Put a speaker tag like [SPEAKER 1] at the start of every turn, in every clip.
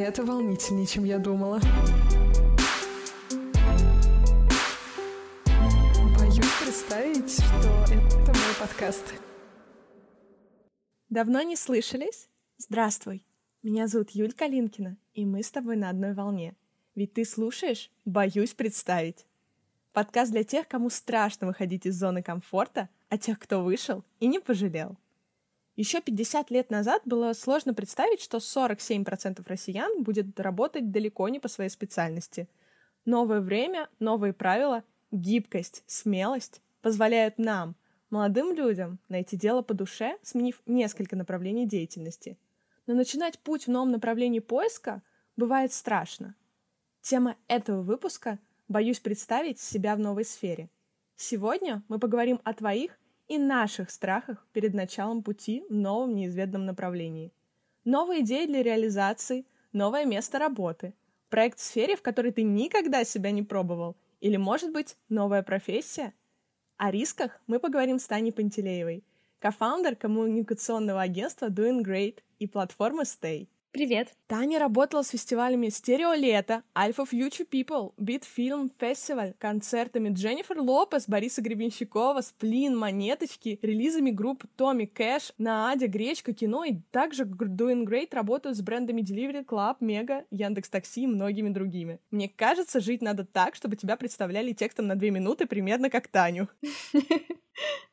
[SPEAKER 1] Это волнительнее, чем я думала. Боюсь представить, что это мой подкаст.
[SPEAKER 2] Давно не слышались? Здравствуй. Меня зовут Юль Калинкина, и мы с тобой на одной волне. Ведь ты слушаешь «Боюсь представить». Подкаст для тех, кому страшно выходить из зоны комфорта, а тех, кто вышел и не пожалел. Еще 50 лет назад было сложно представить, что 47% россиян будет работать далеко не по своей специальности. Новое время, новые правила, гибкость, смелость позволяют нам, молодым людям, найти дело по душе, сменив несколько направлений деятельности. Но начинать путь в новом направлении поиска бывает страшно. Тема этого выпуска «Боюсь представить себя в новой сфере». Сегодня мы поговорим о твоих и наших страхах перед началом пути в новом неизведанном направлении. Новые идеи для реализации, новое место работы, проект в сфере, в которой ты никогда себя не пробовал, или, может быть, новая профессия? О рисках мы поговорим с Таней Пантелеевой, кофаундер коммуникационного агентства Doing Great и платформы Stay.
[SPEAKER 3] Привет!
[SPEAKER 2] Таня работала с фестивалями «Стерео Лето», «Alpha Future People», «Beat Film Festival», концертами Дженнифер Лопес, Бориса Гребенщикова, «Сплин», «Монеточки», релизами групп Томми Кэш, Наадя, Гречка, Кино и также Doing Great работают с брендами Delivery Club, Мега, Яндекс Такси и многими другими. Мне кажется, жить надо так, чтобы тебя представляли текстом на две минуты примерно как Таню.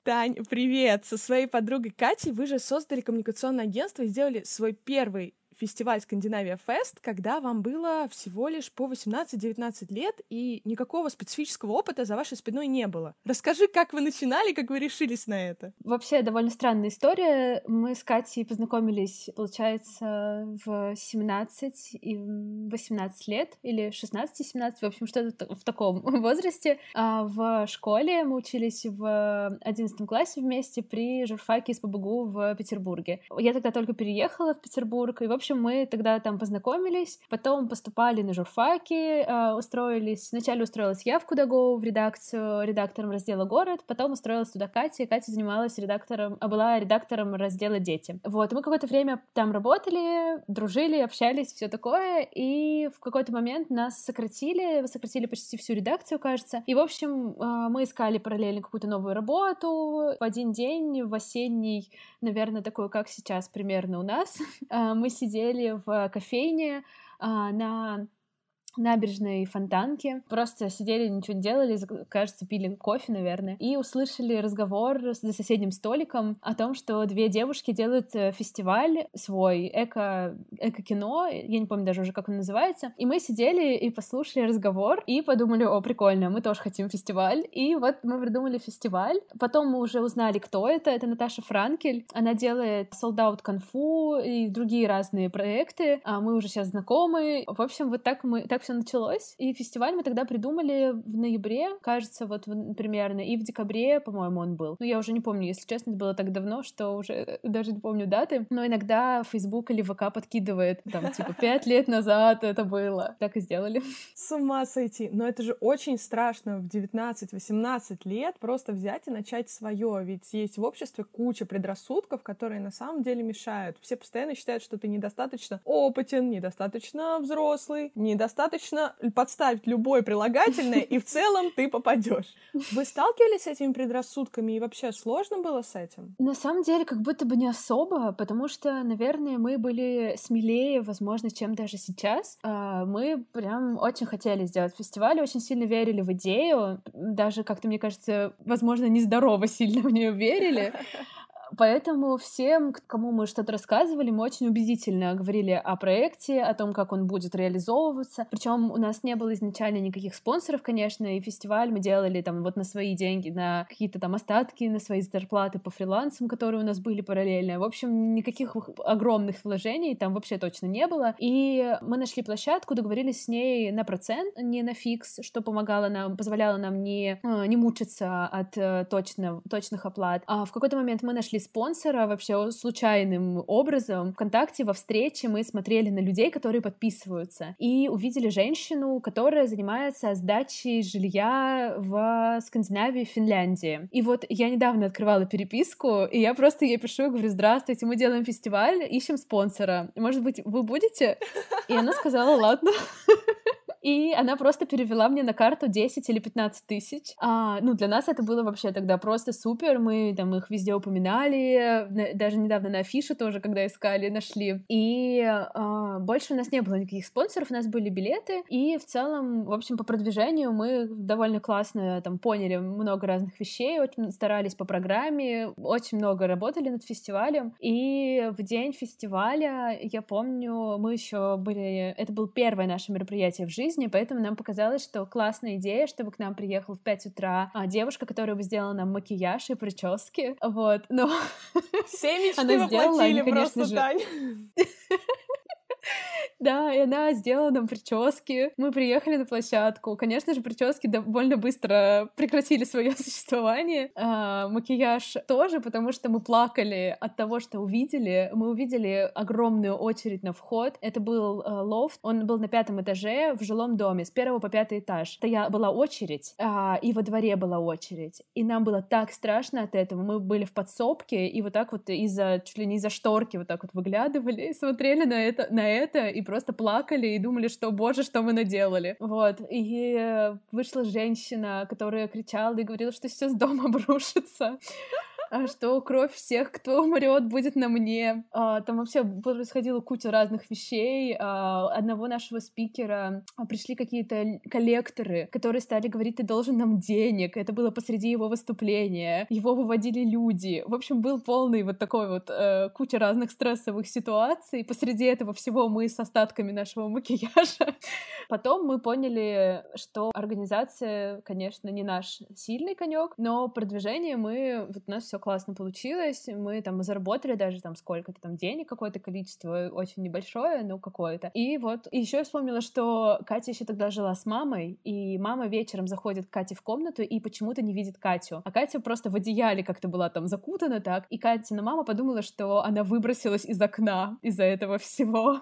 [SPEAKER 2] Тань, привет! Со своей подругой Катей вы же создали коммуникационное агентство и сделали свой первый фестиваль Скандинавия Фест, когда вам было всего лишь по 18-19 лет, и никакого специфического опыта за вашей спиной не было. Расскажи, как вы начинали, как вы решились на это?
[SPEAKER 3] Вообще, довольно странная история. Мы с Катей познакомились, получается, в 17 и 18 лет, или 16-17, в общем, что-то в таком возрасте. А в школе мы учились в 11 классе вместе при журфаке из ПБГУ в Петербурге. Я тогда только переехала в Петербург, и, в общем, общем, мы тогда там познакомились, потом поступали на журфаки, э, устроились... Вначале устроилась я в Кудагоу в редакцию, редактором раздела «Город», потом устроилась туда Катя, и Катя занималась редактором, а была редактором раздела «Дети». Вот, мы какое-то время там работали, дружили, общались, все такое, и в какой-то момент нас сократили, сократили почти всю редакцию, кажется, и, в общем, э, мы искали параллельно какую-то новую работу. В один день, в осенний, наверное, такой, как сейчас примерно у нас, э, мы сидели сидели в кофейне а, на набережной фонтанки. Просто сидели, ничего не делали, кажется, пили кофе, наверное, и услышали разговор за соседним столиком о том, что две девушки делают э, фестиваль свой, эко, эко-кино, я не помню даже уже, как он называется, и мы сидели и послушали разговор, и подумали, о, прикольно, мы тоже хотим фестиваль, и вот мы придумали фестиваль. Потом мы уже узнали, кто это, это Наташа Франкель, она делает Sold Out Kung и другие разные проекты, а мы уже сейчас знакомы. В общем, вот так мы, так все началось. И фестиваль мы тогда придумали в ноябре, кажется, вот примерно, и в декабре, по-моему, он был. Ну, я уже не помню, если честно, это было так давно, что уже даже не помню даты. Но иногда Facebook или ВК подкидывает, там, типа, пять лет назад это было. Так и сделали.
[SPEAKER 2] С ума сойти. Но это же очень страшно в 19-18 лет просто взять и начать свое. Ведь есть в обществе куча предрассудков, которые на самом деле мешают. Все постоянно считают, что ты недостаточно опытен, недостаточно взрослый, недостаточно достаточно подставить любое прилагательное, и в целом ты попадешь. Вы сталкивались с этими предрассудками, и вообще сложно было с этим?
[SPEAKER 3] На самом деле, как будто бы не особо, потому что, наверное, мы были смелее, возможно, чем даже сейчас. А, мы прям очень хотели сделать фестиваль, очень сильно верили в идею, даже как-то, мне кажется, возможно, нездорово сильно в нее верили. Поэтому всем, кому мы что-то рассказывали, мы очень убедительно говорили о проекте, о том, как он будет реализовываться. Причем у нас не было изначально никаких спонсоров, конечно, и фестиваль мы делали там вот на свои деньги, на какие-то там остатки, на свои зарплаты по фрилансам, которые у нас были параллельно. В общем, никаких огромных вложений там вообще точно не было. И мы нашли площадку, договорились с ней на процент, не на фикс, что помогало нам, позволяло нам не, э, не мучиться от э, точно, точных оплат. А в какой-то момент мы нашли спонсора вообще случайным образом. Вконтакте во встрече мы смотрели на людей, которые подписываются, и увидели женщину, которая занимается сдачей жилья в Скандинавии, Финляндии. И вот я недавно открывала переписку, и я просто ей пишу говорю, здравствуйте, мы делаем фестиваль, ищем спонсора. Может быть, вы будете? И она сказала, ладно. И она просто перевела мне на карту 10 или 15 тысяч. А, ну, для нас это было вообще тогда просто супер. Мы там их везде упоминали, даже недавно на афише тоже, когда искали, нашли. И а, больше у нас не было никаких спонсоров, у нас были билеты. И в целом, в общем, по продвижению мы довольно классно там поняли много разных вещей, очень старались по программе, очень много работали над фестивалем. И в день фестиваля, я помню, мы еще были... Это был первое наше мероприятие в жизни, жизни, поэтому нам показалось, что классная идея, чтобы к нам приехала в 5 утра а, девушка, которая бы сделала нам макияж и прически, вот, но...
[SPEAKER 2] Все мечты она сделала, они, конечно же...
[SPEAKER 3] Да, и она сделала нам прически. Мы приехали на площадку. Конечно же, прически довольно быстро прекратили свое существование. А, макияж тоже, потому что мы плакали от того, что увидели. Мы увидели огромную очередь на вход. Это был э, лофт. Он был на пятом этаже в жилом доме, с первого по пятый этаж. Стоя, была очередь, а, и во дворе была очередь. И нам было так страшно от этого. Мы были в подсобке, и вот так вот из-за, чуть ли не из-за шторки вот так вот выглядывали смотрели на это, на это, и просто плакали и думали, что, боже, что мы наделали. Вот. И вышла женщина, которая кричала и говорила, что сейчас дом обрушится. А что кровь всех, кто умрет, будет на мне. А, там вообще происходила куча разных вещей. А, одного нашего спикера пришли какие-то коллекторы, которые стали говорить, ты должен нам денег. Это было посреди его выступления. Его выводили люди. В общем, был полный вот такой вот э, куча разных стрессовых ситуаций. Посреди этого всего мы с остатками нашего макияжа. Потом мы поняли, что организация, конечно, не наш сильный конек, но продвижение мы, вот у нас все классно получилось, мы там заработали даже там сколько-то там денег, какое-то количество, очень небольшое, но какое-то. И вот еще я вспомнила, что Катя еще тогда жила с мамой, и мама вечером заходит к Кате в комнату и почему-то не видит Катю. А Катя просто в одеяле как-то была там закутана так, и Катина мама подумала, что она выбросилась из окна из-за этого всего.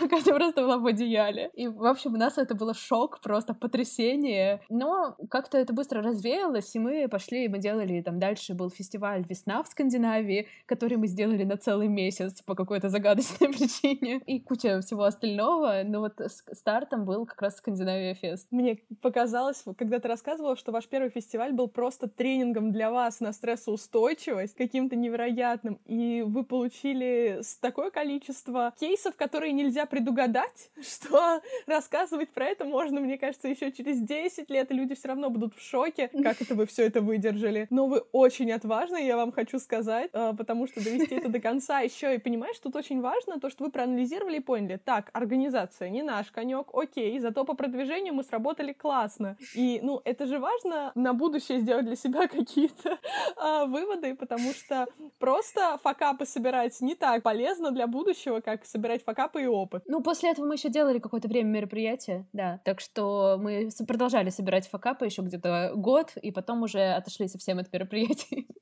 [SPEAKER 3] Катя просто была в одеяле. И, в общем, у нас это было шок, просто потрясение. Но как-то это быстро развеялось, и мы пошли, мы делали там дальше был фестиваль «Весна» в Скандинавии, который мы сделали на целый месяц по какой-то загадочной причине, и куча всего остального, но вот стартом был как раз Скандинавия Фест.
[SPEAKER 2] Мне показалось, когда ты рассказывала, что ваш первый фестиваль был просто тренингом для вас на стрессоустойчивость, каким-то невероятным, и вы получили такое количество кейсов, которые нельзя предугадать, что рассказывать про это можно, мне кажется, еще через 10 лет, и люди все равно будут в шоке, как это вы все это выдержали. Но вы очень отважны важно, я вам хочу сказать, э, потому что довести это до конца еще и понимаешь, тут очень важно то, что вы проанализировали и поняли, так, организация не наш конек, окей, зато по продвижению мы сработали классно. И, ну, это же важно на будущее сделать для себя какие-то а, выводы, потому что просто факапы собирать не так полезно для будущего, как собирать факапы и опыт.
[SPEAKER 3] Ну, после этого мы еще делали какое-то время мероприятия, да, так что мы продолжали собирать факапы еще где-то год, и потом уже отошли совсем от мероприятий.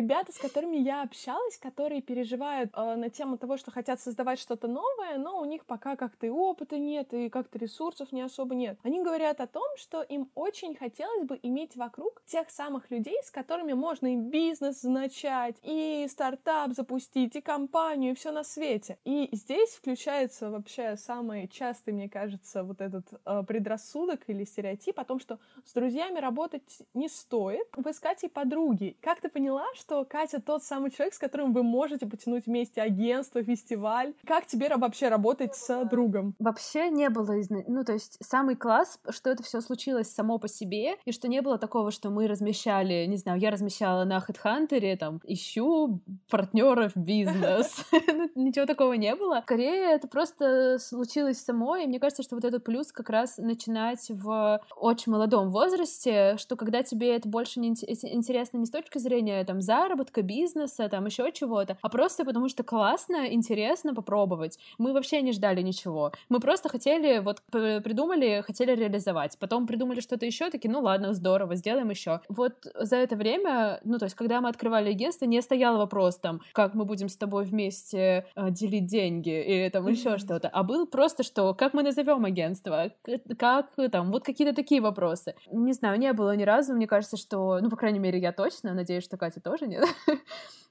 [SPEAKER 2] ребята, с которыми я общалась, которые переживают э, на тему того, что хотят создавать что-то новое, но у них пока как-то и опыта нет, и как-то ресурсов не особо нет. Они говорят о том, что им очень хотелось бы иметь вокруг тех самых людей, с которыми можно и бизнес начать, и стартап запустить, и компанию, и все на свете. И здесь включается вообще самый частый, мне кажется, вот этот э, предрассудок или стереотип о том, что с друзьями работать не стоит. Вы с Катей подруги. Как ты поняла, что Катя тот самый человек, с которым вы можете потянуть вместе агентство, фестиваль. Как тебе вообще работать с другом?
[SPEAKER 3] Вообще не было, ну то есть самый класс, что это все случилось само по себе, и что не было такого, что мы размещали, не знаю, я размещала на HeadHunter, там, ищу партнеров бизнес. Ну, ничего такого не было. Скорее, это просто случилось само, и мне кажется, что вот этот плюс как раз начинать в очень молодом возрасте, что когда тебе это больше не интересно не с точки зрения там за заработка, бизнеса, там еще чего-то, а просто потому что классно, интересно попробовать. Мы вообще не ждали ничего. Мы просто хотели, вот придумали, хотели реализовать. Потом придумали что-то еще, такие, ну ладно, здорово, сделаем еще. Вот за это время, ну то есть, когда мы открывали агентство, не стоял вопрос там, как мы будем с тобой вместе э, делить деньги или там еще что-то, а был просто что, как мы назовем агентство, как там, вот какие-то такие вопросы. Не знаю, не было ни разу, мне кажется, что, ну, по крайней мере, я точно, надеюсь, что Катя тоже нет,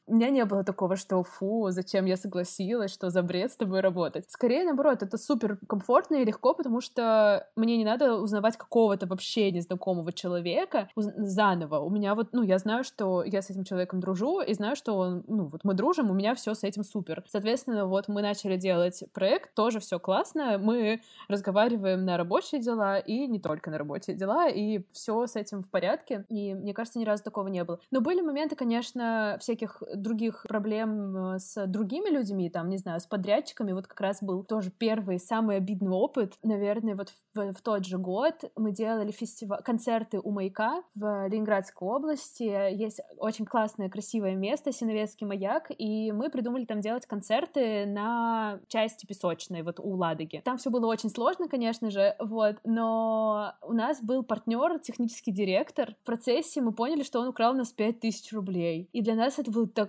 [SPEAKER 3] у меня не было такого, что фу, зачем я согласилась, что за бред с тобой работать. Скорее, наоборот, это супер комфортно и легко, потому что мне не надо узнавать какого-то вообще незнакомого человека заново. У меня вот, ну, я знаю, что я с этим человеком дружу, и знаю, что он, ну, вот мы дружим, у меня все с этим супер. Соответственно, вот мы начали делать проект, тоже все классно, мы разговариваем на рабочие дела и не только на рабочие дела, и все с этим в порядке, и мне кажется, ни разу такого не было. Но были моменты, конечно, всяких других проблем э, с другими людьми, там, не знаю, с подрядчиками, вот как раз был тоже первый, самый обидный опыт, наверное, вот в, в тот же год мы делали фестиваль, концерты у Маяка в Ленинградской области, есть очень классное, красивое место, Синовецкий маяк, и мы придумали там делать концерты на части песочной, вот у Ладоги. Там все было очень сложно, конечно же, вот, но у нас был партнер, технический директор. В процессе мы поняли, что он украл у нас 5000 рублей. И для нас это был так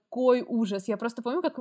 [SPEAKER 3] такой ужас. Я просто помню, как,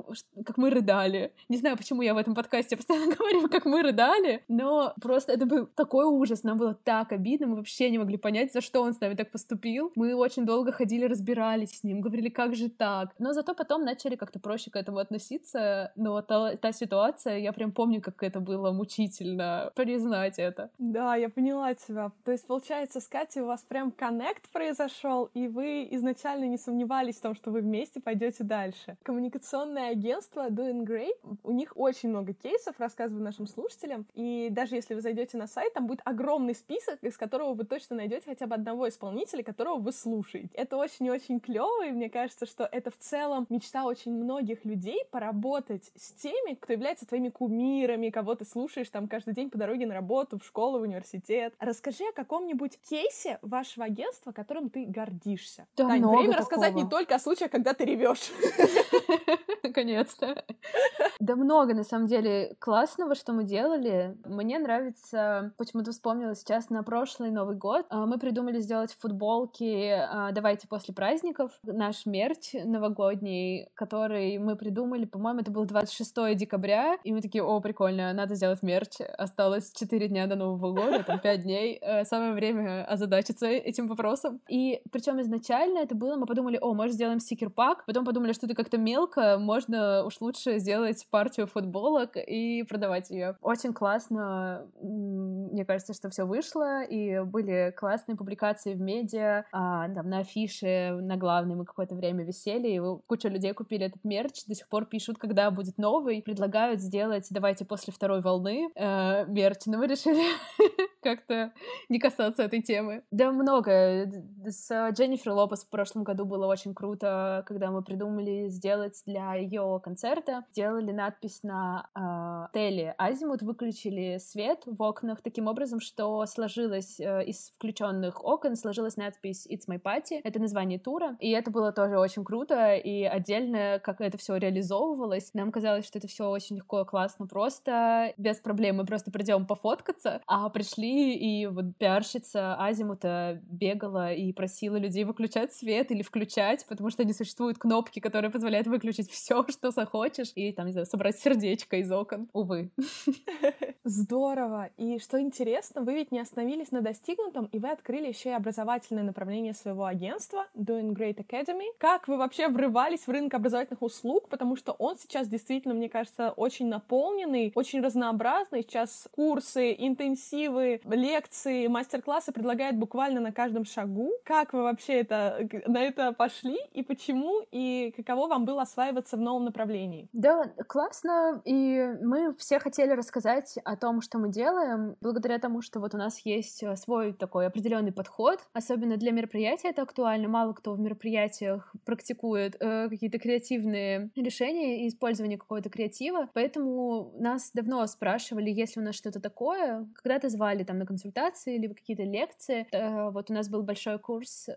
[SPEAKER 3] как мы рыдали. Не знаю, почему я в этом подкасте постоянно говорю, как мы рыдали, но просто это был такой ужас. Нам было так обидно, мы вообще не могли понять, за что он с нами так поступил. Мы очень долго ходили, разбирались с ним, говорили, как же так. Но зато потом начали как-то проще к этому относиться. Но та, та ситуация, я прям помню, как это было мучительно признать это.
[SPEAKER 2] Да, я поняла тебя. То есть, получается, с Катей у вас прям коннект произошел, и вы изначально не сомневались в том, что вы вместе пойдете двигаться дальше. Коммуникационное агентство Doing Great, у них очень много кейсов, рассказываю нашим слушателям, и даже если вы зайдете на сайт, там будет огромный список, из которого вы точно найдете хотя бы одного исполнителя, которого вы слушаете. Это очень и очень клево, и мне кажется, что это в целом мечта очень многих людей поработать с теми, кто является твоими кумирами, кого ты слушаешь там каждый день по дороге на работу, в школу, в университет. Расскажи о каком-нибудь кейсе вашего агентства, которым ты гордишься.
[SPEAKER 3] Да Тань,
[SPEAKER 2] время
[SPEAKER 3] такого.
[SPEAKER 2] рассказать не только о случаях, когда ты ревешь.
[SPEAKER 3] Наконец-то. Да много, на самом деле, классного, что мы делали. Мне нравится, почему-то вспомнила сейчас на прошлый Новый год, а, мы придумали сделать футболки а, «Давайте после праздников», наш мерч новогодний, который мы придумали, по-моему, это был 26 декабря, и мы такие, о, прикольно, надо сделать мерч, осталось 4 дня до Нового года, там 5 дней, э, самое время озадачиться этим вопросом. И причем изначально это было, мы подумали, о, может, сделаем стикер-пак, потом подумали, что это как-то мелко, можно уж лучше сделать партию футболок и продавать ее. Очень классно, мне кажется, что все вышло, и были классные публикации в медиа, а, там, на афише, на главной мы какое-то время висели, и куча людей купили этот мерч, до сих пор пишут, когда будет новый, предлагают сделать, давайте после второй волны э, мерч, но мы решили как-то не касаться этой темы. Да, много. С Дженнифер Лопес в прошлом году было очень круто, когда мы придумали сделать для ее концерта. Делали надпись на э, отеле Азимут, выключили свет в окнах таким образом, что сложилось э, из включенных окон сложилась надпись It's My Party. Это название тура. И это было тоже очень круто. И отдельно, как это все реализовывалось, нам казалось, что это все очень легко, классно, просто, без проблем. Мы просто придем пофоткаться, а пришли, и вот пиарщица Азимута бегала и просила людей выключать свет или включать, потому что не существуют кнопки, которые которая позволяет выключить все, что захочешь, и там, не знаю, собрать сердечко из окон. Увы.
[SPEAKER 2] Здорово. И что интересно, вы ведь не остановились на достигнутом, и вы открыли еще и образовательное направление своего агентства Doing Great Academy. Как вы вообще врывались в рынок образовательных услуг? Потому что он сейчас действительно, мне кажется, очень наполненный, очень разнообразный. Сейчас курсы, интенсивы, лекции, мастер-классы предлагают буквально на каждом шагу. Как вы вообще это, на это пошли и почему, и каково вам было осваиваться в новом направлении?
[SPEAKER 3] Да, классно, и мы все хотели рассказать о том, что мы делаем, благодаря тому, что вот у нас есть э, свой такой определенный подход, особенно для мероприятия это актуально. Мало кто в мероприятиях практикует э, какие-то креативные решения и использование какого-то креатива, поэтому нас давно спрашивали, если у нас что-то такое, когда-то звали там на консультации или какие-то лекции. Э, вот у нас был большой курс э,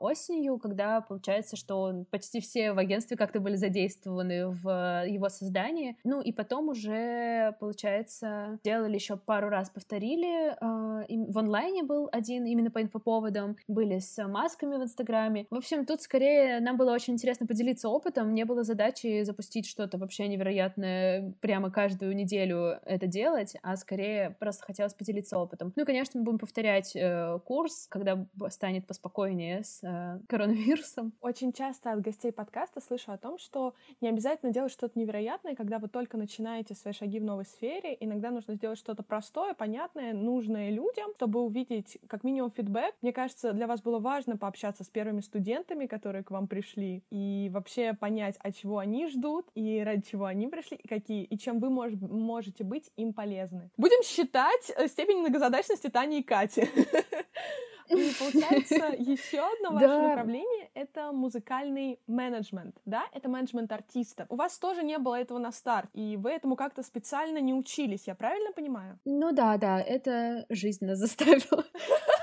[SPEAKER 3] осенью, когда получается, что почти все в агентстве как-то были задействованы в его создании. Ну и потом уже, получается, делали еще пару раз, повторили. Э, в онлайне был один именно по инфоповодам, были с масками в Инстаграме. В общем, тут скорее нам было очень интересно поделиться опытом. Не было задачи запустить что-то вообще невероятное прямо каждую неделю это делать, а скорее просто хотелось поделиться опытом. Ну и, конечно, мы будем повторять э, курс, когда станет поспокойнее с э, коронавирусом.
[SPEAKER 2] Очень часто от гостей подкаста слышу о том, что не обязательно делать что-то невероятное, когда вы только начинаете свои шаги в новой сфере. Иногда нужно сделать что-то простое, понятное, нужное людям, чтобы увидеть как минимум фидбэк. Мне кажется, для вас было важно пообщаться с первыми студентами, которые к вам пришли, и вообще понять, от чего они ждут, и ради чего они пришли, и какие, и чем вы мож, можете быть им полезны. Будем считать э, степень многозадачности Тани и Кати. И получается, еще одно ваше да. направление — это музыкальный менеджмент, да? Это менеджмент артистов. У вас тоже не было этого на старт, и вы этому как-то специально не учились, я правильно понимаю?
[SPEAKER 3] Ну да, да, это жизнь нас заставила.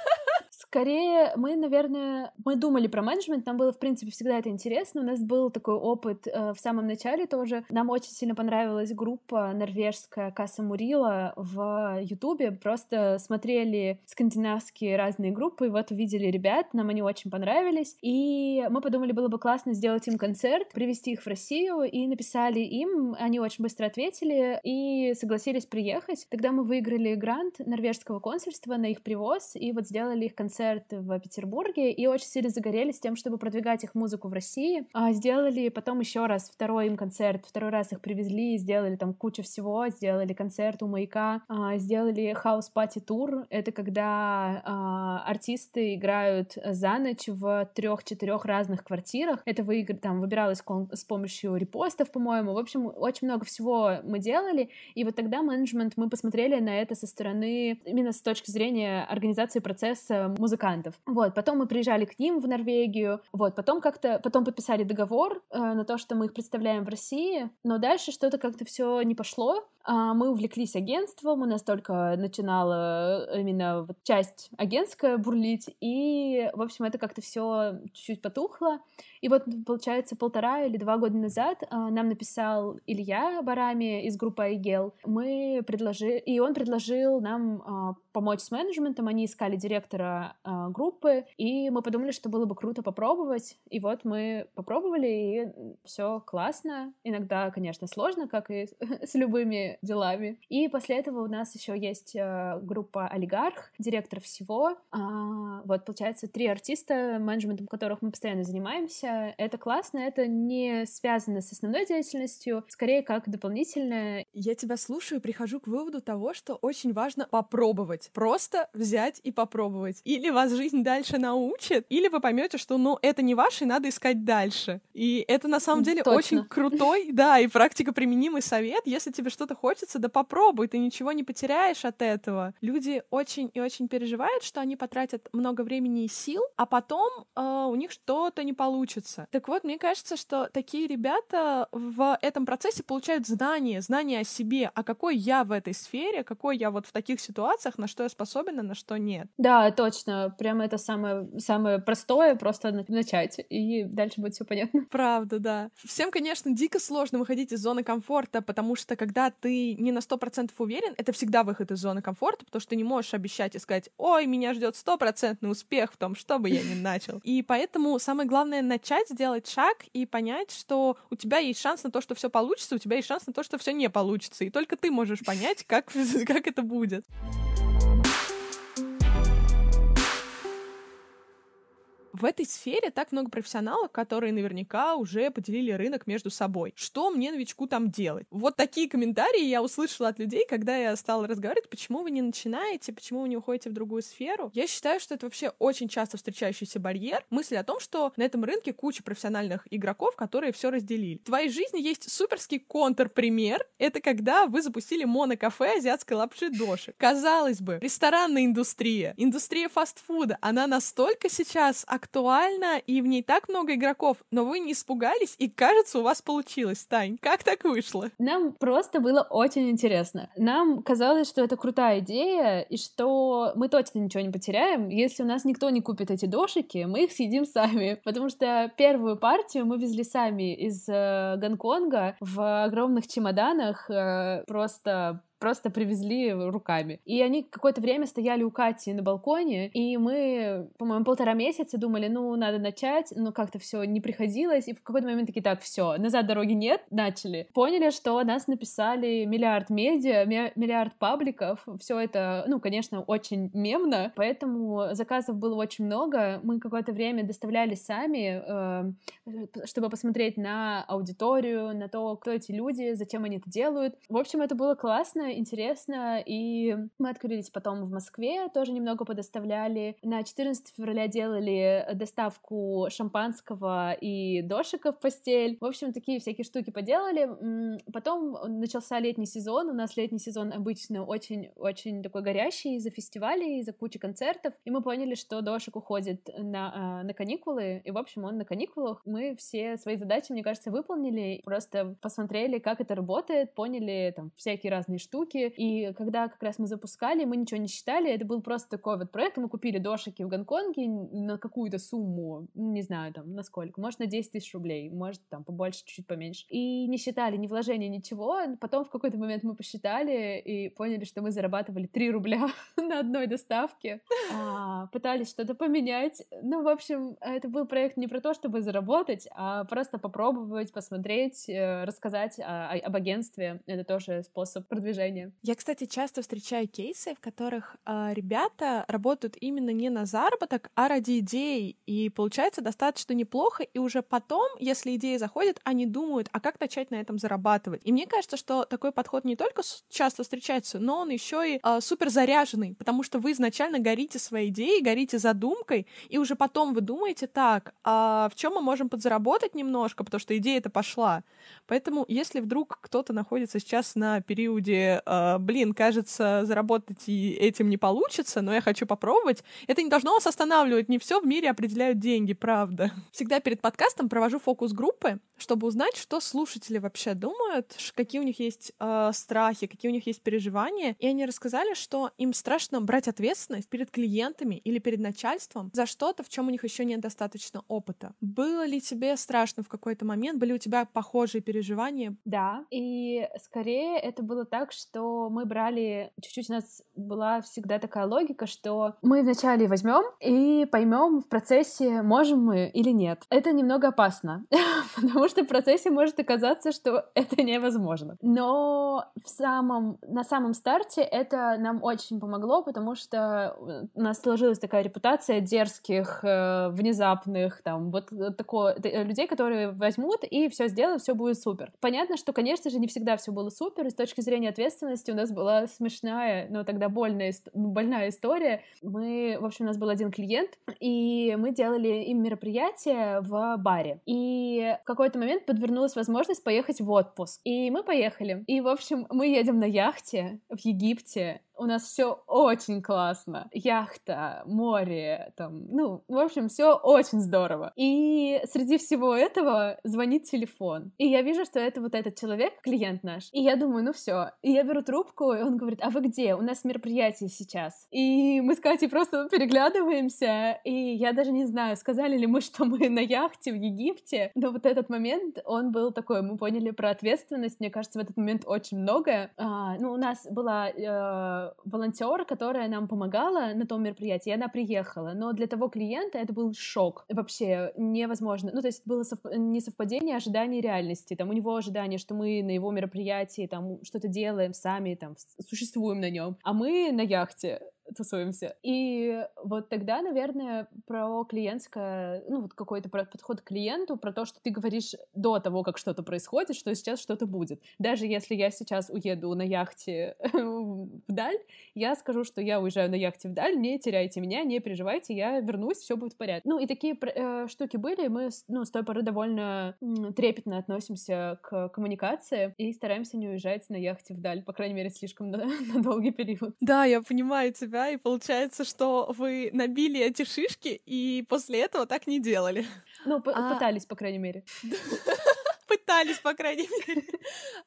[SPEAKER 3] Скорее, мы, наверное, мы думали про менеджмент, нам было, в принципе, всегда это интересно. У нас был такой опыт э, в самом начале тоже. Нам очень сильно понравилась группа норвежская Касса Мурила в Ютубе. Просто смотрели скандинавские разные группы, и вот увидели ребят, нам они очень понравились. И мы подумали, было бы классно сделать им концерт, привести их в Россию, и написали им, они очень быстро ответили и согласились приехать. Тогда мы выиграли грант норвежского консульства на их привоз, и вот сделали их концерт концерт в Петербурге и очень сильно загорелись тем, чтобы продвигать их музыку в России. А сделали потом еще раз второй им концерт, второй раз их привезли, сделали там кучу всего, сделали концерт у Маяка, а, сделали хаус пати тур. Это когда а, артисты играют за ночь в трех-четырех разных квартирах. Это выигр... там выбиралось с помощью репостов, по-моему. В общем, очень много всего мы делали. И вот тогда менеджмент мы посмотрели на это со стороны именно с точки зрения организации процесса музыкантов. Вот, потом мы приезжали к ним в Норвегию, вот, потом как-то, потом подписали договор э, на то, что мы их представляем в России, но дальше что-то как-то все не пошло, мы увлеклись агентством, у нас только начинала именно вот часть агентская бурлить, и, в общем, это как-то все чуть-чуть потухло. И вот, получается, полтора или два года назад а, нам написал Илья Барами из группы Айгел. Мы предложили, и он предложил нам а, помочь с менеджментом, они искали директора группы, и мы подумали, что было бы круто попробовать, и вот мы попробовали, и все классно. Иногда, конечно, сложно, как и с любыми делами. И после этого у нас еще есть э, группа «Олигарх», директор всего. А, вот, получается, три артиста, менеджментом которых мы постоянно занимаемся. Это классно, это не связано с основной деятельностью, скорее как дополнительное.
[SPEAKER 2] Я тебя слушаю и прихожу к выводу того, что очень важно попробовать. Просто взять и попробовать. Или вас жизнь дальше научит, или вы поймете, что, ну, это не ваше, и надо искать дальше. И это на самом деле Точно. очень крутой, да, и практика применимый совет. Если тебе что-то хочется, да попробуй, ты ничего не потеряешь от этого. Люди очень и очень переживают, что они потратят много времени и сил, а потом э, у них что-то не получится. Так вот, мне кажется, что такие ребята в этом процессе получают знания, знания о себе, а какой я в этой сфере, какой я вот в таких ситуациях, на что я способен, а на что нет.
[SPEAKER 3] Да, точно. Прямо это самое, самое простое, просто начать, и дальше будет все понятно.
[SPEAKER 2] Правда, да. Всем, конечно, дико сложно выходить из зоны комфорта, потому что когда ты ты не на сто процентов уверен, это всегда выход из зоны комфорта, потому что ты не можешь обещать и сказать, ой, меня ждет стопроцентный успех в том, что бы я ни начал. И поэтому самое главное начать, сделать шаг и понять, что у тебя есть шанс на то, что все получится, у тебя есть шанс на то, что все не получится. И только ты можешь понять, как, как это будет. В этой сфере так много профессионалов, которые наверняка уже поделили рынок между собой. Что мне, новичку, там делать? Вот такие комментарии я услышала от людей, когда я стала разговаривать, почему вы не начинаете, почему вы не уходите в другую сферу. Я считаю, что это вообще очень часто встречающийся барьер. Мысль о том, что на этом рынке куча профессиональных игроков, которые все разделили. В твоей жизни есть суперский контрпример. Это когда вы запустили монокафе азиатской лапши Доши. Казалось бы, ресторанная индустрия, индустрия фастфуда, она настолько сейчас актуальна, и в ней так много игроков, но вы не испугались, и кажется, у вас получилось, Тань. Как так вышло?
[SPEAKER 3] Нам просто было очень интересно. Нам казалось, что это крутая идея, и что мы точно ничего не потеряем, если у нас никто не купит эти дошики, мы их съедим сами. Потому что первую партию мы везли сами из э, Гонконга в огромных чемоданах, э, просто просто привезли руками. И они какое-то время стояли у Кати на балконе, и мы, по-моему, полтора месяца думали, ну, надо начать, но как-то все не приходилось, и в какой-то момент такие, так, все, назад дороги нет, начали. Поняли, что нас написали миллиард медиа, миллиард пабликов, все это, ну, конечно, очень мемно, поэтому заказов было очень много, мы какое-то время доставляли сами, э, чтобы посмотреть на аудиторию, на то, кто эти люди, зачем они это делают. В общем, это было классно, интересно, и мы открылись потом в Москве, тоже немного подоставляли. На 14 февраля делали доставку шампанского и дошиков в постель. В общем, такие всякие штуки поделали. Потом начался летний сезон. У нас летний сезон обычно очень-очень такой горящий из-за фестивалей, из-за кучи концертов. И мы поняли, что дошик уходит на, а, на каникулы. И, в общем, он на каникулах. Мы все свои задачи, мне кажется, выполнили. Просто посмотрели, как это работает, поняли там всякие разные штуки, штуки, и когда как раз мы запускали, мы ничего не считали, это был просто такой вот проект, мы купили дошики в Гонконге на какую-то сумму, не знаю, там, на сколько, может, на 10 тысяч рублей, может, там, побольше, чуть-чуть поменьше, и не считали ни вложения, ничего, потом в какой-то момент мы посчитали и поняли, что мы зарабатывали 3 рубля на одной доставке, а, пытались что-то поменять, ну, в общем, это был проект не про то, чтобы заработать, а просто попробовать, посмотреть, э, рассказать об агентстве, это тоже способ продвижения движения.
[SPEAKER 2] Я, кстати, часто встречаю кейсы, в которых э, ребята работают именно не на заработок, а ради идей, и получается достаточно неплохо, и уже потом, если идея заходит, они думают, а как начать на этом зарабатывать. И мне кажется, что такой подход не только часто встречается, но он еще и э, супер заряженный, потому что вы изначально горите своей идеей, горите задумкой, и уже потом вы думаете, так, а в чем мы можем подзаработать немножко, потому что идея-то пошла. Поэтому, если вдруг кто-то находится сейчас на периоде э, блин, кажется, заработать и этим не получится, но я хочу попробовать, это не должно вас останавливать. Не все в мире определяют деньги, правда. Всегда перед подкастом провожу фокус-группы, чтобы узнать, что слушатели вообще думают, какие у них есть э, страхи, какие у них есть переживания. И они рассказали, что им страшно брать ответственность перед клиентами или перед начальством за что-то, в чем у них еще нет достаточно опыта. Было ли тебе страшно в какой-то момент? Были у тебя похожие переживания?
[SPEAKER 3] Да, и скорее это было так, что мы брали, чуть-чуть у нас была всегда такая логика, что мы вначале возьмем и поймем в процессе, можем мы или нет. Это немного опасно, потому что в процессе может оказаться, что это невозможно. Но в самом, на самом старте это нам очень помогло, потому что у нас сложилась такая репутация дерзких, э, внезапных, там, вот такого, э, людей, которые возьмут и все сделают, все будет супер. Понятно, что, конечно же, не всегда все было супер, и с точки зрения ответственности ответственности у нас была смешная, но тогда больная, ну, больная история. Мы, в общем, у нас был один клиент, и мы делали им мероприятие в баре. И в какой-то момент подвернулась возможность поехать в отпуск. И мы поехали. И, в общем, мы едем на яхте в Египте, у нас все очень классно. Яхта, море, там, ну, в общем, все очень здорово. И среди всего этого звонит телефон. И я вижу, что это вот этот человек, клиент наш. И я думаю, ну все. И я беру трубку, и он говорит, а вы где? У нас мероприятие сейчас. И мы с Катей просто переглядываемся, и я даже не знаю, сказали ли мы, что мы на яхте в Египте, но вот этот момент, он был такой, мы поняли про ответственность, мне кажется, в этот момент очень многое. А, ну, у нас была э, волонтер, которая нам помогала на том мероприятии, и она приехала. Но для того клиента это был шок. Вообще невозможно. Ну, то есть было сов... не совпадение ожиданий реальности. Там у него ожидание, что мы на его мероприятии там что-то делаем сами, там существуем на нем, а мы на яхте тусуемся. И вот тогда, наверное, про клиентское, ну, вот какой-то подход к клиенту, про то, что ты говоришь до того, как что-то происходит, что сейчас что-то будет. Даже если я сейчас уеду на яхте вдаль, я скажу, что я уезжаю на яхте вдаль, не теряйте меня, не переживайте, я вернусь, все будет в порядке. Ну, и такие э, штуки были, мы, ну, с той поры довольно трепетно относимся к коммуникации и стараемся не уезжать на яхте вдаль, по крайней мере, слишком на, на долгий период.
[SPEAKER 2] Да, я понимаю тебя, и получается, что вы набили эти шишки, и после этого так не делали.
[SPEAKER 3] Ну, а... пытались, по крайней мере.
[SPEAKER 2] Пытались, по крайней мере.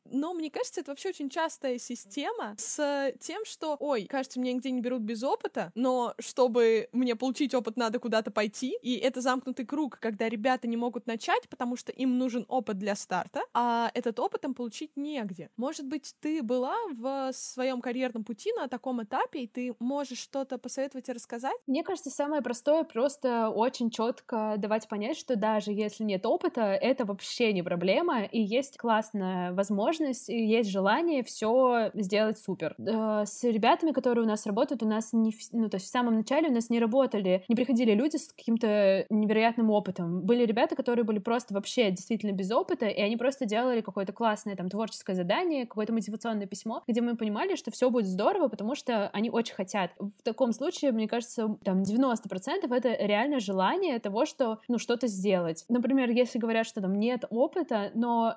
[SPEAKER 2] Но мне кажется, это вообще очень частая система с тем, что, ой, кажется, меня нигде не берут без опыта, но чтобы мне получить опыт, надо куда-то пойти. И это замкнутый круг, когда ребята не могут начать, потому что им нужен опыт для старта, а этот опыт им получить негде. Может быть, ты была в своем карьерном пути на таком этапе, и ты можешь что-то посоветовать и рассказать?
[SPEAKER 3] Мне кажется, самое простое просто очень четко давать понять, что даже если нет опыта, это вообще не проблема проблема, и есть классная возможность, и есть желание все сделать супер. Э, с ребятами, которые у нас работают, у нас не, ну, то есть в самом начале у нас не работали, не приходили люди с каким-то невероятным опытом. Были ребята, которые были просто вообще действительно без опыта, и они просто делали какое-то классное там творческое задание, какое-то мотивационное письмо, где мы понимали, что все будет здорово, потому что они очень хотят. В таком случае, мне кажется, там 90% это реально желание того, что, ну, что-то сделать. Например, если говорят, что там нет опыта, но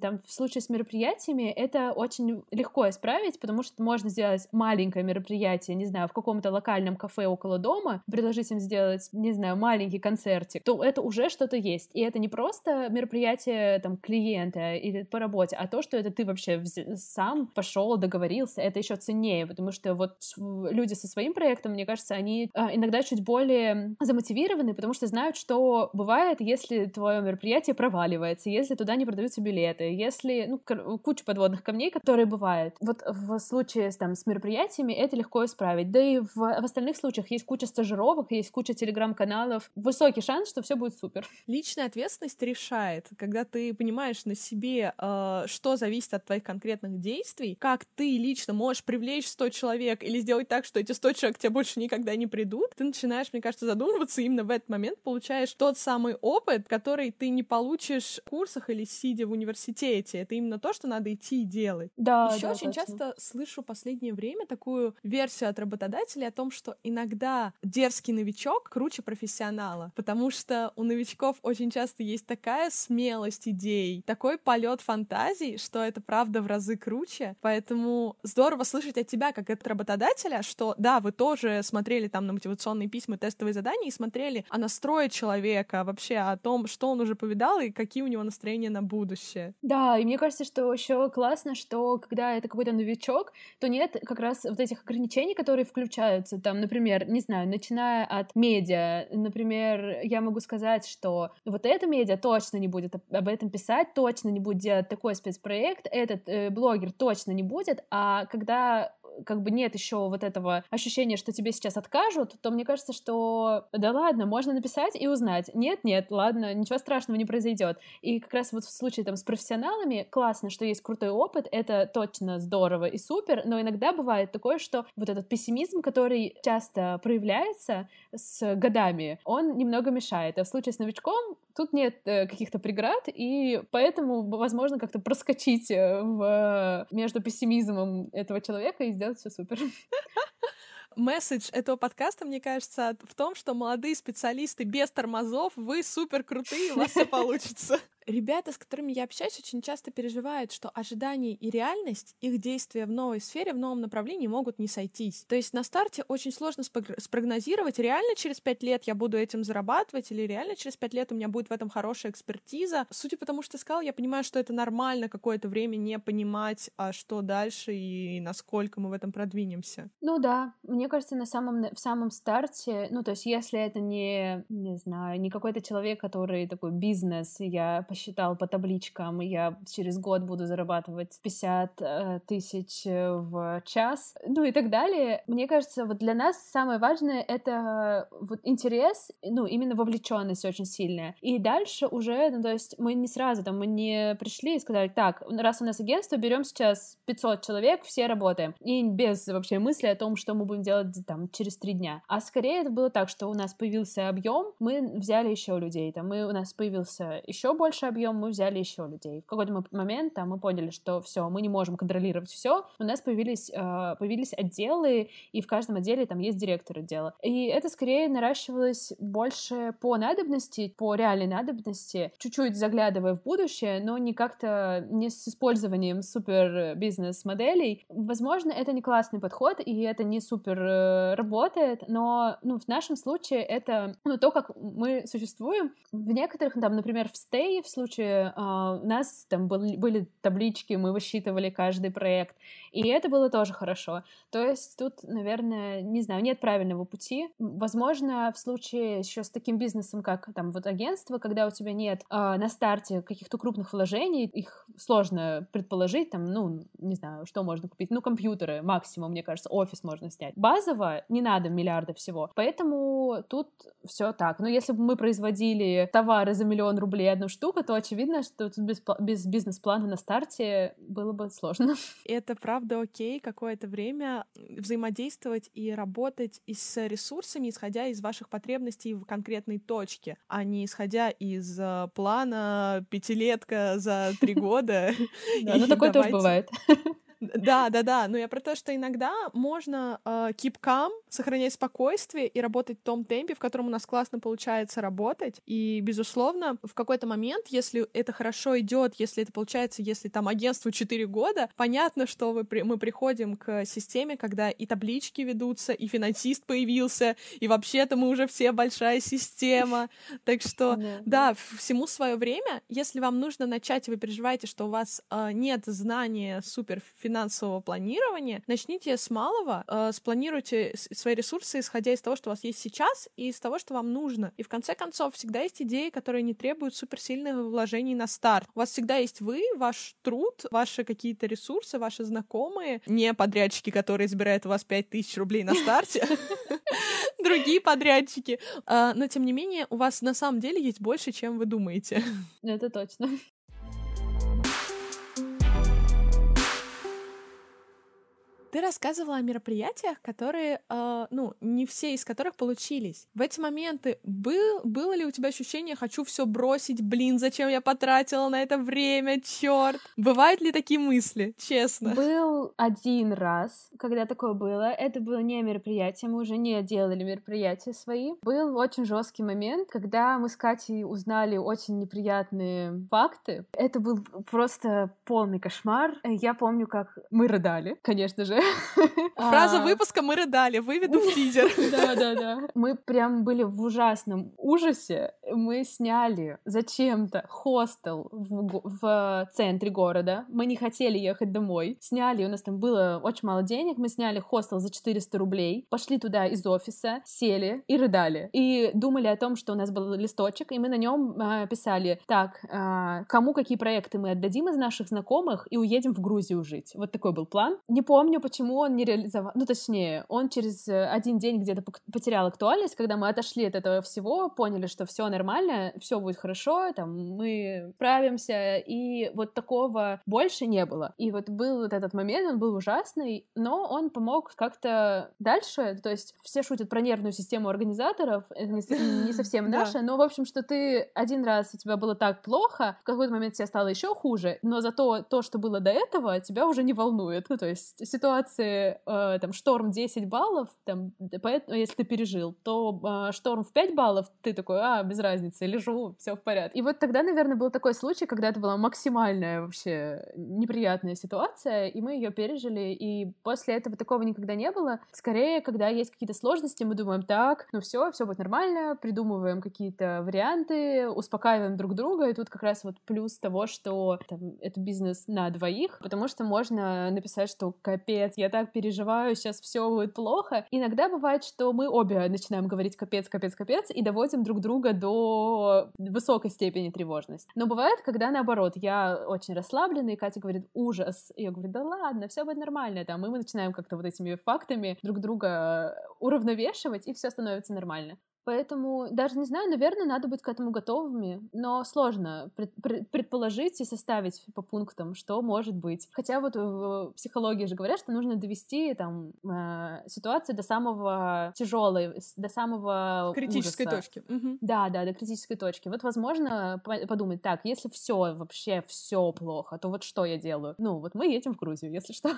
[SPEAKER 3] там в случае с мероприятиями это очень легко исправить, потому что можно сделать маленькое мероприятие, не знаю, в каком-то локальном кафе около дома, предложить им сделать, не знаю, маленький концертик, то это уже что-то есть. И это не просто мероприятие там клиента или по работе, а то, что это ты вообще сам пошел, договорился, это еще ценнее, потому что вот люди со своим проектом, мне кажется, они а, иногда чуть более замотивированы, потому что знают, что бывает, если твое мероприятие проваливается, если туда не продаются билеты, если, ну, куча подводных камней, которые бывают. Вот в случае там, с мероприятиями это легко исправить. Да и в, в остальных случаях есть куча стажировок, есть куча телеграм-каналов. Высокий шанс, что все будет супер.
[SPEAKER 2] Личная ответственность решает, когда ты понимаешь на себе, э, что зависит от твоих конкретных действий, как ты лично можешь привлечь 100 человек или сделать так, что эти 100 человек к тебе больше никогда не придут, ты начинаешь, мне кажется, задумываться, именно в этот момент получаешь тот самый опыт, который ты не получишь в курсах или сидя в университете. Это именно то, что надо идти и делать.
[SPEAKER 3] Да,
[SPEAKER 2] Еще
[SPEAKER 3] да,
[SPEAKER 2] очень
[SPEAKER 3] точно.
[SPEAKER 2] часто слышу в последнее время такую версию от работодателей о том, что иногда дерзкий новичок круче профессионала, потому что у новичков очень часто есть такая смелость идей, такой полет фантазий, что это правда в разы круче. Поэтому здорово слышать от тебя, как от работодателя, что да, вы тоже смотрели там на мотивационные письма, тестовые задания и смотрели о настрое человека, вообще о том, что он уже повидал и какие у него настроения на будущее.
[SPEAKER 3] Да, и мне кажется, что еще классно, что когда это какой-то новичок, то нет как раз вот этих ограничений, которые включаются. Там, например, не знаю, начиная от медиа, например, я могу сказать, что вот эта медиа точно не будет об этом писать, точно не будет делать такой спецпроект, этот э, блогер точно не будет, а когда как бы нет еще вот этого ощущения, что тебе сейчас откажут, то мне кажется, что да ладно, можно написать и узнать. Нет, нет, ладно, ничего страшного не произойдет. И как раз вот в случае там с профессионалами классно, что есть крутой опыт, это точно здорово и супер, но иногда бывает такое, что вот этот пессимизм, который часто проявляется с годами, он немного мешает. А в случае с новичком тут нет э, каких-то преград, и поэтому возможно как-то проскочить э, в, между пессимизмом этого человека и сделать все супер.
[SPEAKER 2] Месседж этого подкаста, мне кажется, в том, что молодые специалисты без тормозов, вы супер крутые, у вас все получится. Ребята, с которыми я общаюсь, очень часто переживают, что ожидания и реальность, их действия в новой сфере, в новом направлении могут не сойтись. То есть на старте очень сложно спрогнозировать, реально через пять лет я буду этим зарабатывать, или реально через пять лет у меня будет в этом хорошая экспертиза. Судя по тому, что ты сказал, я понимаю, что это нормально какое-то время не понимать, а что дальше и насколько мы в этом продвинемся.
[SPEAKER 3] Ну да, мне кажется, на самом, в самом старте, ну то есть если это не, не знаю, не какой-то человек, который такой бизнес, я посчитал по табличкам, я через год буду зарабатывать 50 э, тысяч в час, ну и так далее. Мне кажется, вот для нас самое важное — это вот интерес, ну, именно вовлеченность очень сильная. И дальше уже, ну, то есть мы не сразу там, мы не пришли и сказали, так, раз у нас агентство, берем сейчас 500 человек, все работаем. И без вообще мысли о том, что мы будем делать там через три дня. А скорее это было так, что у нас появился объем, мы взяли еще людей, там, мы, у нас появился еще больше объем, мы взяли еще людей. В какой-то момент там мы поняли, что все, мы не можем контролировать все, у нас появились, э, появились отделы, и в каждом отделе там есть директор отдела. И это скорее наращивалось больше по надобности, по реальной надобности, чуть-чуть заглядывая в будущее, но не как-то не с использованием супер бизнес-моделей. Возможно, это не классный подход, и это не супер э, работает, но ну, в нашем случае это ну, то, как мы существуем. В некоторых, там, например, в Stay, в случае э, у нас там были, были таблички, мы высчитывали каждый проект, и это было тоже хорошо. То есть тут, наверное, не знаю, нет правильного пути. Возможно, в случае еще с таким бизнесом, как там вот агентство, когда у тебя нет э, на старте каких-то крупных вложений, их сложно предположить, там, ну, не знаю, что можно купить, ну, компьютеры максимум, мне кажется, офис можно снять. Базово не надо миллиарда всего, поэтому тут все так. Но если бы мы производили товары за миллион рублей одну штуку, то очевидно, что тут без, без бизнес-плана на старте было бы сложно.
[SPEAKER 2] Это правда окей какое-то время взаимодействовать и работать и с ресурсами, исходя из ваших потребностей в конкретной точке, а не исходя из э, плана пятилетка за три года.
[SPEAKER 3] Да, ну такое тоже бывает.
[SPEAKER 2] Да, да, да. Но я про то, что иногда можно uh, keep calm, сохранять спокойствие и работать в том темпе, в котором у нас классно получается работать. И, безусловно, в какой-то момент, если это хорошо идет, если это получается, если там агентству 4 года, понятно, что вы, мы приходим к системе, когда и таблички ведутся, и финансист появился, и вообще-то мы уже все большая система. Так что, да, всему свое время. Если вам нужно начать, и вы переживаете, что у вас uh, нет знания супер финансового планирования, начните с малого, э, спланируйте свои ресурсы, исходя из того, что у вас есть сейчас, и из того, что вам нужно. И в конце концов, всегда есть идеи, которые не требуют суперсильных вложений на старт. У вас всегда есть вы, ваш труд, ваши какие-то ресурсы, ваши знакомые, не подрядчики, которые забирают у вас 5000 рублей на старте, другие подрядчики. А, но, тем не менее, у вас на самом деле есть больше, чем вы думаете.
[SPEAKER 3] Это точно.
[SPEAKER 2] Ты рассказывала о мероприятиях, которые, э, ну, не все из которых получились. В эти моменты был, было ли у тебя ощущение «хочу все бросить, блин, зачем я потратила на это время, черт? Бывают ли такие мысли, честно?
[SPEAKER 3] Был один раз, когда такое было. Это было не мероприятие, мы уже не делали мероприятия свои. Был очень жесткий момент, когда мы с Катей узнали очень неприятные факты. Это был просто полный кошмар. Я помню, как мы рыдали, конечно же.
[SPEAKER 2] Фраза а. выпуска «Мы рыдали», выведу в тизер.
[SPEAKER 3] Да-да-да. Мы прям были в ужасном ужасе. Мы сняли зачем-то хостел в, в центре города. Мы не хотели ехать домой. Сняли, у нас там было очень мало денег, мы сняли хостел за 400 рублей, пошли туда из офиса, сели и рыдали. И думали о том, что у нас был листочек, и мы на нем э, писали, так, э, кому какие проекты мы отдадим из наших знакомых и уедем в Грузию жить. Вот такой был план. Не помню, почему он не реализовал. Ну, точнее, он через э, один день где-то потерял актуальность, когда мы отошли от этого всего, поняли, что все нормально, все будет хорошо, там, мы справимся, и вот такого больше не было. И вот был вот этот момент, он был ужасный, но он помог как-то дальше, то есть все шутят про нервную систему организаторов, это не, не совсем наша, но, в общем, что ты один раз у тебя было так плохо, в какой-то момент тебе стало еще хуже, но зато то, что было до этого, тебя уже не волнует. Ну, то есть ситуация ситуации, э, там, шторм 10 баллов, там, поэтому, если ты пережил, то э, шторм в 5 баллов, ты такой, а, без разницы, лежу, все в порядке. И вот тогда, наверное, был такой случай, когда это была максимальная вообще неприятная ситуация, и мы ее пережили, и после этого такого никогда не было. Скорее, когда есть какие-то сложности, мы думаем, так, ну все, все будет нормально, придумываем какие-то варианты, успокаиваем друг друга, и тут как раз вот плюс того, что там, это бизнес на двоих, потому что можно написать, что капец, капец, я так переживаю, сейчас все будет плохо. Иногда бывает, что мы обе начинаем говорить капец, капец, капец и доводим друг друга до высокой степени тревожности. Но бывает, когда наоборот, я очень расслаблена, и Катя говорит ужас. И я говорю, да ладно, все будет нормально. Там, и мы начинаем как-то вот этими фактами друг друга уравновешивать, и все становится нормально. Поэтому даже не знаю, наверное, надо быть к этому готовыми, но сложно пред, пред, предположить и составить по пунктам, что может быть. Хотя вот в психологии же говорят, что нужно довести там э, ситуацию до самого тяжелой, до самого
[SPEAKER 2] критической
[SPEAKER 3] ужаса.
[SPEAKER 2] точки. Угу.
[SPEAKER 3] Да, да, до критической точки. Вот возможно подумать, так, если все вообще все плохо, то вот что я делаю? Ну, вот мы едем в Грузию, если что.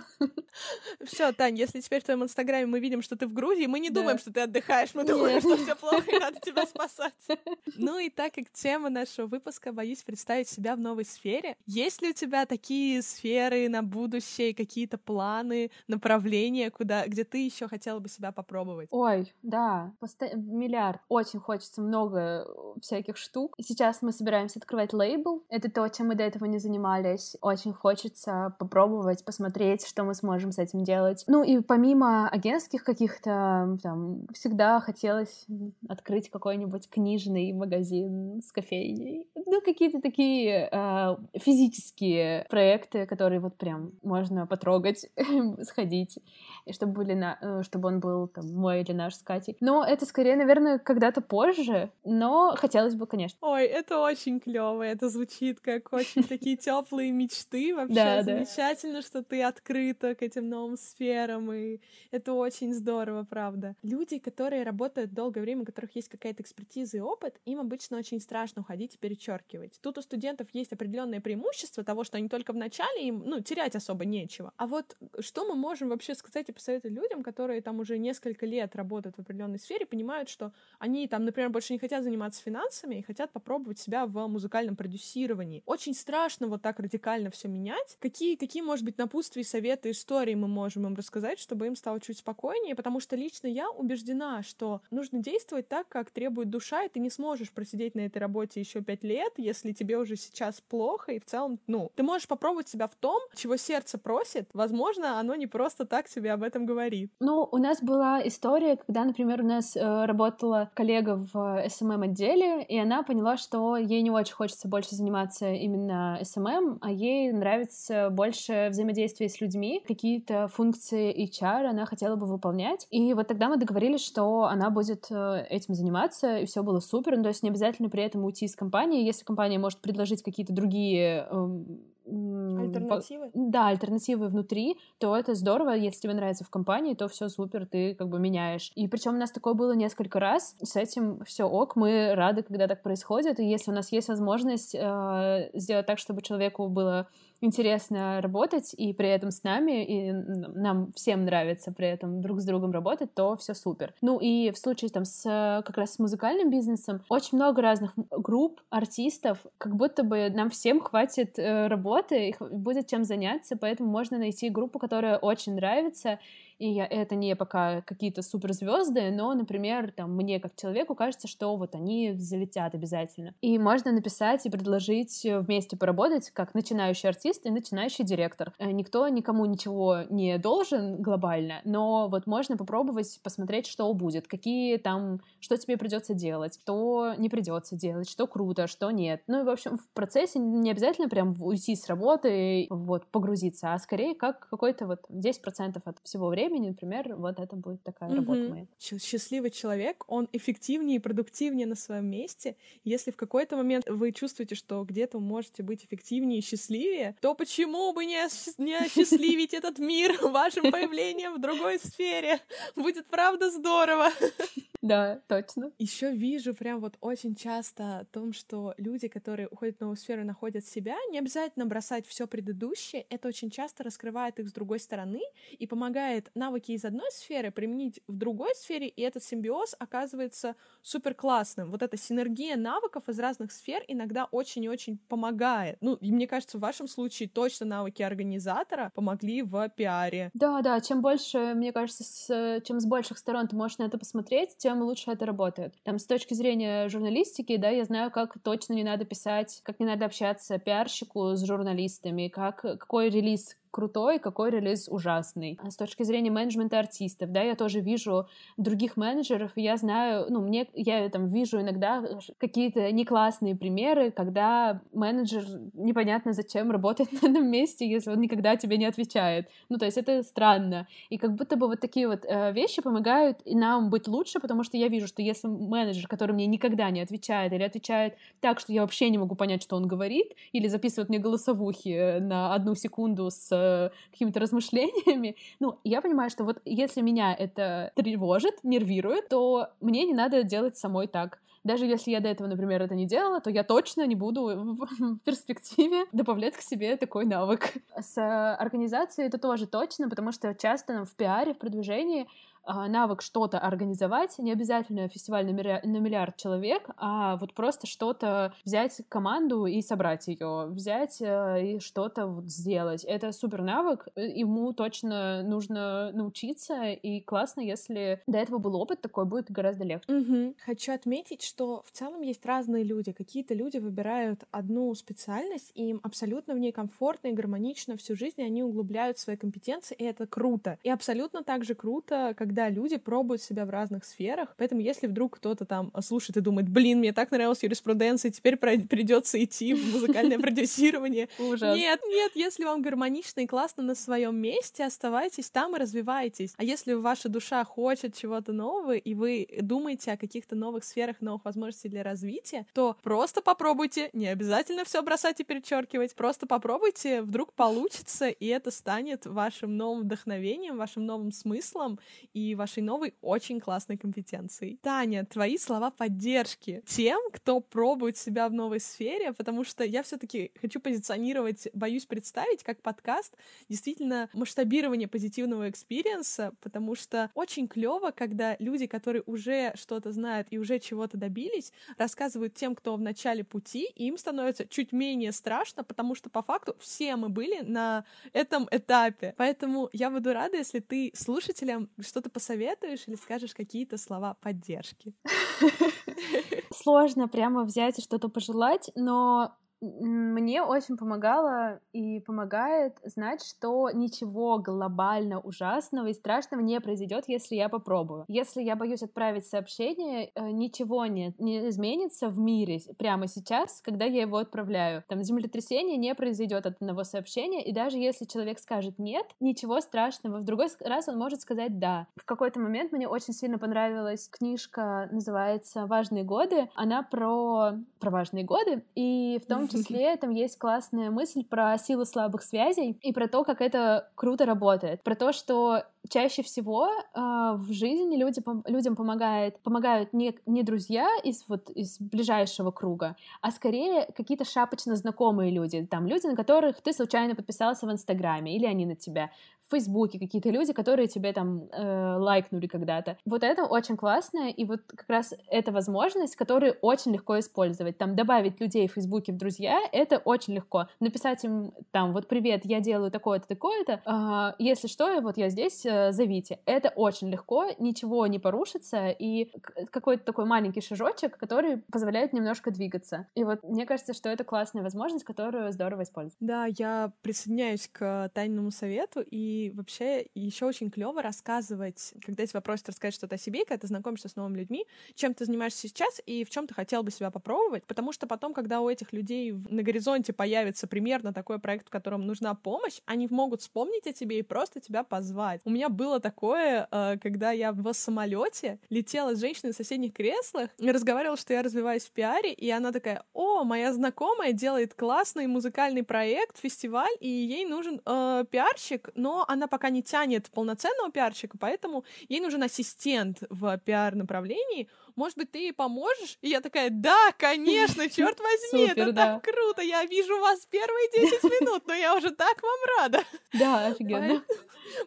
[SPEAKER 2] Все, Тань, если теперь в твоем инстаграме мы видим, что ты в Грузии, мы не думаем, что ты отдыхаешь, мы думаем, что все плохо и надо тебя спасать. Ну и так как тема нашего выпуска «Боюсь представить себя в новой сфере», есть ли у тебя такие сферы на будущее, какие-то планы, направления, куда, где ты еще хотела бы себя попробовать?
[SPEAKER 3] Ой, да, посто... миллиард. Очень хочется много всяких штук. Сейчас мы собираемся открывать лейбл. Это то, чем мы до этого не занимались. Очень хочется попробовать, посмотреть, что мы сможем с этим делать. Ну и помимо агентских каких-то, там, всегда хотелось открыть какой-нибудь книжный магазин с кофейней. Ну, какие-то такие э, физические проекты, которые вот прям можно потрогать, сходить, и чтобы, были на, э, чтобы он был там мой или наш с Катей. Но это скорее, наверное, когда-то позже, но хотелось бы, конечно.
[SPEAKER 2] Ой, это очень клево, это звучит как очень такие теплые мечты. Вообще замечательно, что ты открыта к этим новым сферам, и это очень здорово, правда. Люди, которые работают долгое время, которых есть какая-то экспертиза и опыт, им обычно очень страшно уходить и перечеркивать. Тут у студентов есть определенное преимущество того, что они только в начале, им, ну, терять особо нечего. А вот что мы можем вообще сказать и посоветовать людям, которые там уже несколько лет работают в определенной сфере, понимают, что они там, например, больше не хотят заниматься финансами и хотят попробовать себя в музыкальном продюсировании. Очень страшно вот так радикально все менять. Какие, какие, может быть, напутствия, советы, истории мы можем им рассказать, чтобы им стало чуть спокойнее, потому что лично я убеждена, что нужно действовать так, как требует душа, и ты не сможешь просидеть на этой работе еще пять лет, если тебе уже сейчас плохо, и в целом, ну, ты можешь попробовать себя в том, чего сердце просит. Возможно, оно не просто так тебе об этом говорит.
[SPEAKER 3] Ну, у нас была история, когда, например, у нас э, работала коллега в SMM-отделе, и она поняла, что ей не очень хочется больше заниматься именно SMM, а ей нравится больше взаимодействие с людьми, какие-то функции HR она хотела бы выполнять. И вот тогда мы договорились, что она будет э, этим заниматься, и все было супер. Ну, то есть не обязательно при этом уйти из компании. Если компания может предложить какие-то другие эм,
[SPEAKER 2] Альтернативы?
[SPEAKER 3] Да, альтернативы внутри, то это здорово. Если тебе нравится в компании, то все супер, ты как бы меняешь. И причем у нас такое было несколько раз. С этим все ок, мы рады, когда так происходит. И если у нас есть возможность э, сделать так, чтобы человеку было интересно работать, и при этом с нами, и нам всем нравится при этом друг с другом работать, то все супер. Ну и в случае там с как раз с музыкальным бизнесом очень много разных групп, артистов, как будто бы нам всем хватит э, работы, их будет чем заняться, поэтому можно найти группу, которая очень нравится, и я, это не пока какие-то суперзвезды, но, например, там, мне как человеку кажется, что вот они залетят обязательно. И можно написать и предложить вместе поработать как начинающий артист и начинающий директор. Э, никто никому ничего не должен глобально, но вот можно попробовать посмотреть, что будет, какие там, что тебе придется делать, что не придется делать, что круто, что нет. Ну и, в общем, в процессе не обязательно прям уйти с работы, вот, погрузиться, а скорее как какой-то вот 10% от всего времени времени, например, вот это будет такая mm-hmm. работа моя.
[SPEAKER 2] Счастливый человек, он эффективнее и продуктивнее на своем месте. Если в какой-то момент вы чувствуете, что где-то можете быть эффективнее и счастливее, то почему бы не, не осчастливить этот мир вашим появлением в другой сфере? Будет правда здорово.
[SPEAKER 3] Да, точно.
[SPEAKER 2] Еще вижу прям вот очень часто о том, что люди, которые уходят в новую сферу, находят себя, не обязательно бросать все предыдущее. Это очень часто раскрывает их с другой стороны и помогает навыки из одной сферы применить в другой сфере, и этот симбиоз оказывается супер классным. Вот эта синергия навыков из разных сфер иногда очень и очень помогает. Ну, и мне кажется, в вашем случае точно навыки организатора помогли в пиаре.
[SPEAKER 3] Да, да, чем больше, мне кажется, с, чем с больших сторон ты можешь на это посмотреть, тем лучше это работает. Там, с точки зрения журналистики, да, я знаю, как точно не надо писать, как не надо общаться пиарщику с журналистами, как, какой релиз крутой, какой релиз ужасный. А с точки зрения менеджмента артистов, да, я тоже вижу других менеджеров, и я знаю, ну, мне, я там вижу иногда какие-то не классные примеры, когда менеджер непонятно зачем работает на этом месте, если он никогда тебе не отвечает. Ну, то есть это странно. И как будто бы вот такие вот э, вещи помогают и нам быть лучше, потому что я вижу, что если менеджер, который мне никогда не отвечает или отвечает так, что я вообще не могу понять, что он говорит, или записывает мне голосовухи э, на одну секунду с э, какими-то размышлениями, ну, я понимаю, что вот если меня это тревожит, нервирует, то мне не надо делать самой так. Даже если я до этого, например, это не делала, то я точно не буду в перспективе добавлять к себе такой навык. С организацией это тоже точно, потому что часто в пиаре, в продвижении навык что-то организовать, не обязательно фестиваль на, миллиард, на миллиард человек, а вот просто что-то взять команду и собрать ее, взять э, и что-то вот сделать. Это супер навык, э, ему точно нужно научиться, и классно, если до этого был опыт такой, будет гораздо легче.
[SPEAKER 2] Угу. Хочу отметить, что в целом есть разные люди. Какие-то люди выбирают одну специальность, и им абсолютно в ней комфортно и гармонично всю жизнь, и они углубляют свои компетенции, и это круто. И абсолютно так же круто, когда когда люди пробуют себя в разных сферах. Поэтому если вдруг кто-то там слушает и думает, блин, мне так нравилась юриспруденция, теперь придется идти в музыкальное продюсирование.
[SPEAKER 3] Ужас.
[SPEAKER 2] Нет, нет, если вам гармонично и классно на своем месте, оставайтесь там и развивайтесь. А если ваша душа хочет чего-то нового, и вы думаете о каких-то новых сферах, новых возможностей для развития, то просто попробуйте, не обязательно все бросать и перечеркивать, просто попробуйте, вдруг получится, и это станет вашим новым вдохновением, вашим новым смыслом, и вашей новой очень классной компетенцией. Таня, твои слова поддержки тем, кто пробует себя в новой сфере, потому что я все-таки хочу позиционировать, боюсь представить, как подкаст действительно масштабирование позитивного experience а, потому что очень клево, когда люди, которые уже что-то знают и уже чего-то добились, рассказывают тем, кто в начале пути, и им становится чуть менее страшно, потому что по факту все мы были на этом этапе. Поэтому я буду рада, если ты слушателям что-то посоветуешь или скажешь какие-то слова поддержки?
[SPEAKER 3] Сложно прямо взять и что-то пожелать, но мне очень помогало и помогает знать, что ничего глобально ужасного и страшного не произойдет, если я попробую. Если я боюсь отправить сообщение, э, ничего не, не изменится в мире прямо сейчас, когда я его отправляю. Там землетрясение не произойдет от одного сообщения, и даже если человек скажет нет, ничего страшного. В другой раз он может сказать да. В какой-то момент мне очень сильно понравилась книжка, называется «Важные годы». Она про, про важные годы, и в том том числе там есть классная мысль про силу слабых связей и про то, как это круто работает. Про то, что чаще всего э, в жизни люди, людям помогает, помогают не, не друзья из, вот, из ближайшего круга, а скорее какие-то шапочно знакомые люди. Там люди, на которых ты случайно подписался в Инстаграме, или они на тебя. В Фейсбуке какие-то люди, которые тебе там э, лайкнули когда-то. Вот это очень классно, и вот как раз эта возможность, которую очень легко использовать. Там добавить людей в Фейсбуке в друзья, это очень легко. Написать им там, вот привет, я делаю такое-то, такое-то, э, если что, вот я здесь, э, зовите. Это очень легко, ничего не порушится, и какой-то такой маленький шажочек, который позволяет немножко двигаться. И вот мне кажется, что это классная возможность, которую здорово использовать.
[SPEAKER 2] Да, я присоединяюсь к тайному совету, и вообще еще очень клево рассказывать, когда тебя просят рассказать что-то о себе, когда ты знакомишься с новыми людьми, чем ты занимаешься сейчас и в чем ты хотел бы себя попробовать, потому что потом, когда у этих людей на горизонте появится примерно такой проект, в котором нужна помощь, они могут вспомнить о тебе и просто тебя позвать. У меня было такое, э, когда я в самолете летела с женщиной в соседних креслах и разговаривала, что я развиваюсь в пиаре, и она такая, о, моя знакомая делает классный музыкальный проект, фестиваль, и ей нужен э, пиарщик, но она пока не тянет полноценного пиарщика, поэтому ей нужен ассистент в пиар-направлении, может быть, ты ей поможешь? И я такая, да, конечно, черт возьми, Супер, это да. так круто, я вижу вас первые 10 минут, но я уже так вам рада.
[SPEAKER 3] Да, офигенно.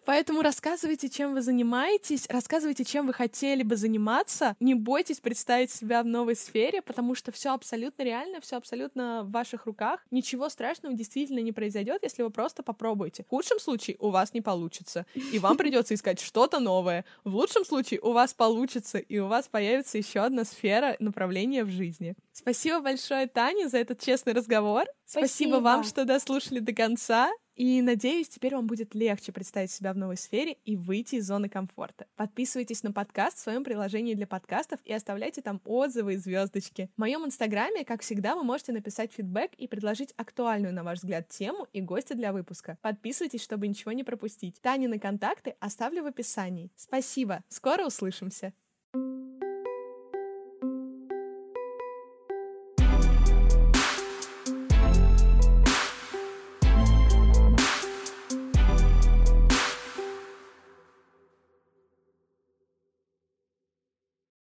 [SPEAKER 2] Поэтому рассказывайте, чем вы занимаетесь, рассказывайте, чем вы хотели бы заниматься, не бойтесь представить себя в новой сфере, потому что все абсолютно реально, все абсолютно в ваших руках. Ничего страшного действительно не произойдет, если вы просто попробуете. В худшем случае у вас не получится, и вам придется искать что-то новое. В лучшем случае у вас получится, и у вас появится еще одна сфера направления в жизни. Спасибо большое, Таня, за этот честный разговор. Спасибо, Спасибо вам, что дослушали до конца. И надеюсь, теперь вам будет легче представить себя в новой сфере и выйти из зоны комфорта. Подписывайтесь на подкаст в своем приложении для подкастов и оставляйте там отзывы и звездочки. В моем инстаграме, как всегда, вы можете написать фидбэк и предложить актуальную, на ваш взгляд, тему и гостя для выпуска. Подписывайтесь, чтобы ничего не пропустить. Тани на контакты оставлю в описании. Спасибо, скоро услышимся!